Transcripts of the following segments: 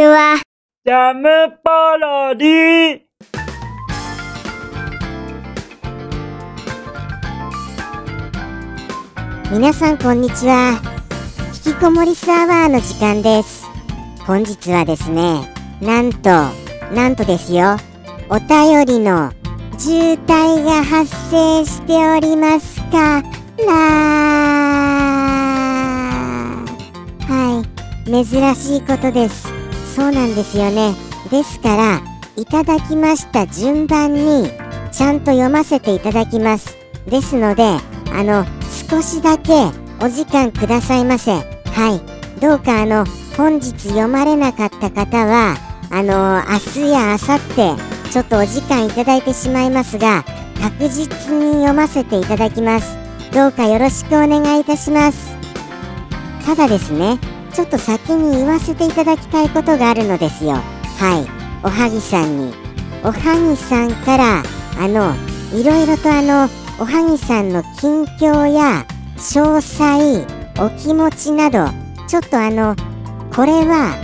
ちは。ジャムパロディ。皆さんこんにちは。引きこもりスアワーの時間です。本日はですねなんとなんとですよ。お便りの渋滞が発生しておりますか。らはい。珍しいことですそうなんですよね。ですからいただきました順番にちゃんと読ませていただきます。ですのであの少しだけお時間くださいませ。はい。どうかあの本日読まれなかった方はあの明日や明後日ちょっとお時間いただいてしまいますが確実に読ませていただきます。どうかよろしくお願いいたします。ただですねちょっと先に言わせていただきたいことがあるのですよ。はい。おはぎさんに。おはぎさんからあのいろいろとあのおはぎさんの近況や詳細お気持ちなどちょっとあのこれは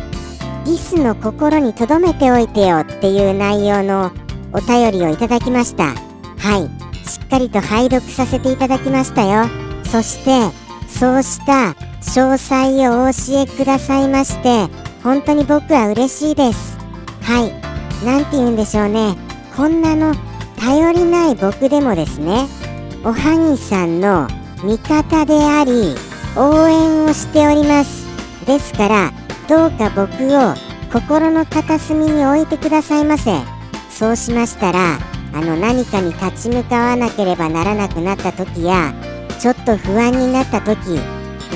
リスの心に留めておいてよっていう内容のお便りをいただきました。はい。しっかりと拝読させていただきましたよ。そしてそうした詳細をお教えくださいまして本当に僕は嬉しいです。はい。なんて言うんでしょうね。こんなの頼りない僕でもですね。おはぎさんの味方であり応援をしております。ですからどうか僕を心の片隅に置いてくださいませ。そうしましたらあの何かに立ち向かわなければならなくなった時やちょっと不安になった時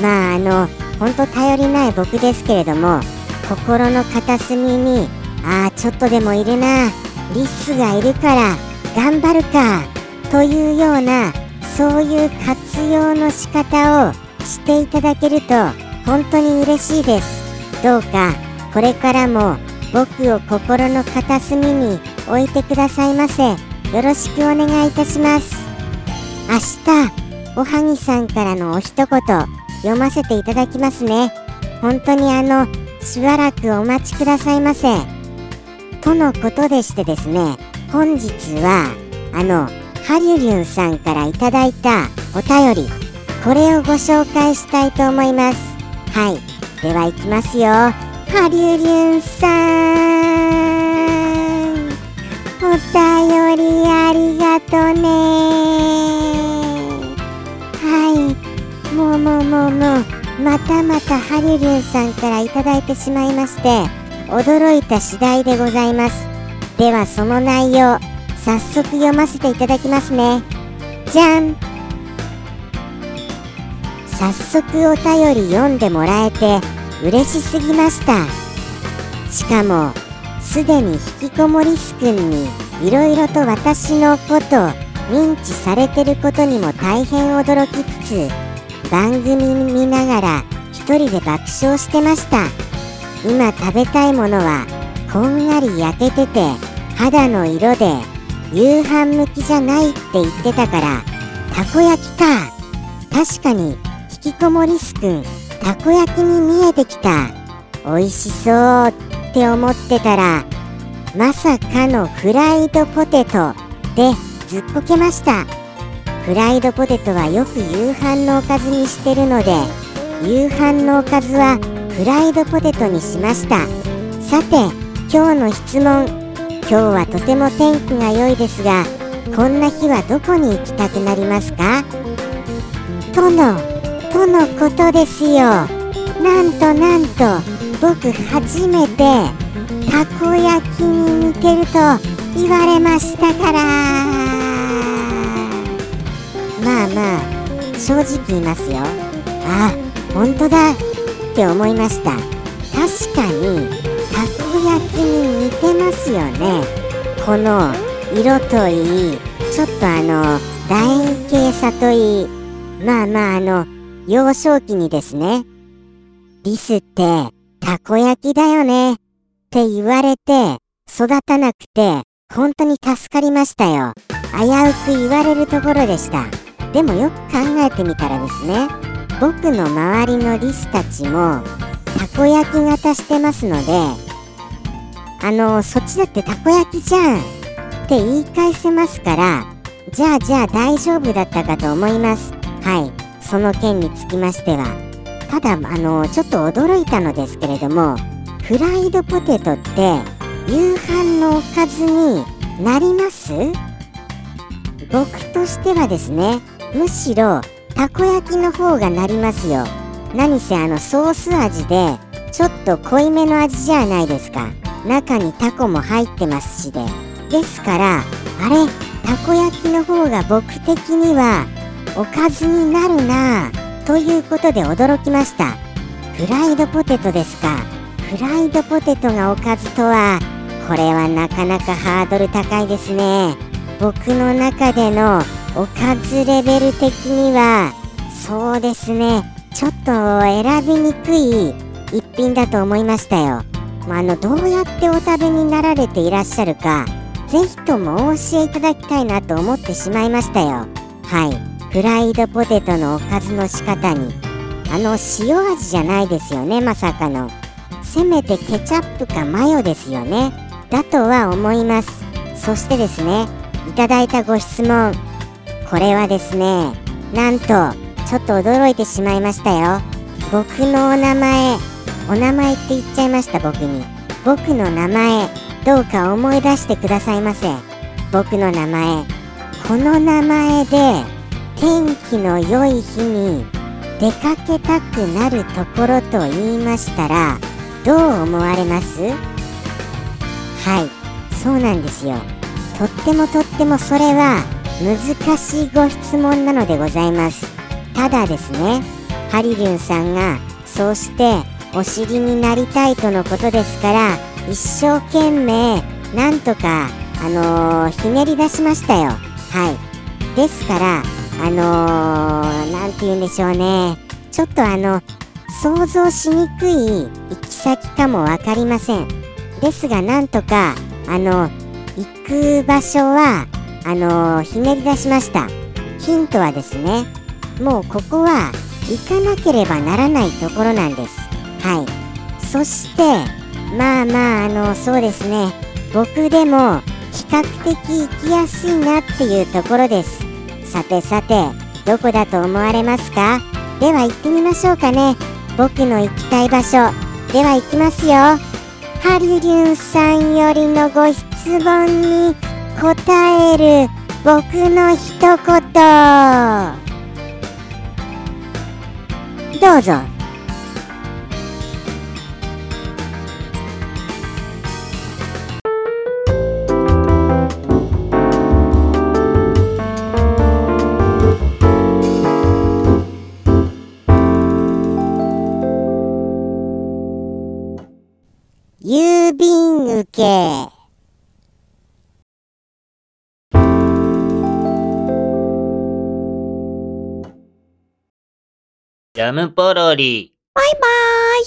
まああの本当頼りない僕ですけれども心の片隅にああちょっとでもいるなリスがいるから頑張るかというようなそういう活用の仕方をしていただけると本当に嬉しいです。どうかこれからも僕を心の片隅に置いてくださいませ。よろしくお願いいたします。明日。おはぎさんからのお一言読ませていただきますね。本当にあのしばらくお待ちくださいませ。とのことでしてですね本日はあのハリュリュンさんからいただいたお便りこれをご紹介したいと思います。はい。では行きますよ。ハリュリュンさん。お便りありがとね。もうもうもうまたまたハリュリュンさんからいただいてしまいまして驚いた次第でございます。ではその内容早速読ませていただきますね。じゃん。早速お便り読んでもらえて嬉しすぎました。しかもすでに引きこもりすくんにいろいろと私のこと認知されてることにも大変驚きつつ番組見ながら一人で爆笑してました。今食べたいものはこんがり焼けてて肌の色で夕飯向きじゃないって言ってたからたこ焼きか。確かに引きこもりすくんたこ焼きに見えてきた。美味しそうって思ってたらまさかのフライドポテトでずっこけました。フライドポテトはよく夕飯のおかずにしてるので夕飯のおかずはフライドポテトにしました。さて今日の質問。今日はとても天気が良いですがこんな日はどこに行きたくなりますか？とのとのことですよ。なんとなんと僕初めてたこ焼きに似てると言われましたから。まあまあ正直言いますよ。あ本当だって思いました。確かにたこ焼きに似てますよね。この色といいちょっとあの楕円形さといいまあまああの幼少期にですねリスってたこ焼きだよねって言われて育たなくて本当に助かりましたよ。危うく言われるところでした。でもよく考えてみたらですね僕の周りのリスたちもたこ焼き型してますのであのそっちだってたこ焼きじゃんって言い返せますからじゃあじゃあ大丈夫だったかと思います。はい。その件につきましては。ただあのちょっと驚いたのですけれどもフライドポテトって夕飯のおかずになります？僕としてはですねむしろたこ焼きの方がなりますよ。何せあのソース味でちょっと濃いめの味じゃないですか。中にタコも入ってますしで。ですからあれたこ焼きの方が僕的にはおかずになるなぁ。ということで驚きました。フライドポテトですか。フライドポテトがおかずとはこれはなかなかハードル高いですね。僕の中でのおかずレベル的にはそうですね。ちょっと選びにくい一品だと思いましたよ、まあ、あのどうやってお食べになられていらっしゃるかぜひともお教えいただきたいなと思ってしまいましたよ。はい。フライドポテトのおかずの仕方に。あの塩味じゃないですよねまさかの。せめてケチャップかマヨですよね。だとは思います。そしてですねいただいたご質問。これはですねなんとちょっと驚いてしまいましたよ。僕のお名前お名前って言っちゃいました僕に。僕の名前どうか思い出してくださいませ。僕の名前この名前で天気の良い日に出かけたくなるところと言いましたらどう思われます？はいそうなんですよ。とってもとってもそれは難しいご質問なのでございます。ただですねハリリュンさんがそうしてお尻になりたいとのことですから一生懸命なんとかあのー、ひねり出しましたよ。はい。ですからあのー、て言うんでしょうね。ちょっとあの想像しにくい行き先かも分かりません。ですがなんとかあの行く場所はあのー、ひねり出しました。ヒントはですねもうここは行かなければならないところなんです。はい。そしてまあまああのそうですね。僕でも比較的行きやすいなっていうところです。さてさてどこだと思われますか？では行ってみましょうかね。僕の行きたい場所。では行きますよ。ハリリュンさんよりのご質問に答える僕の一言。どうぞ。郵便受け。ジャムポロリ。バイバーイ。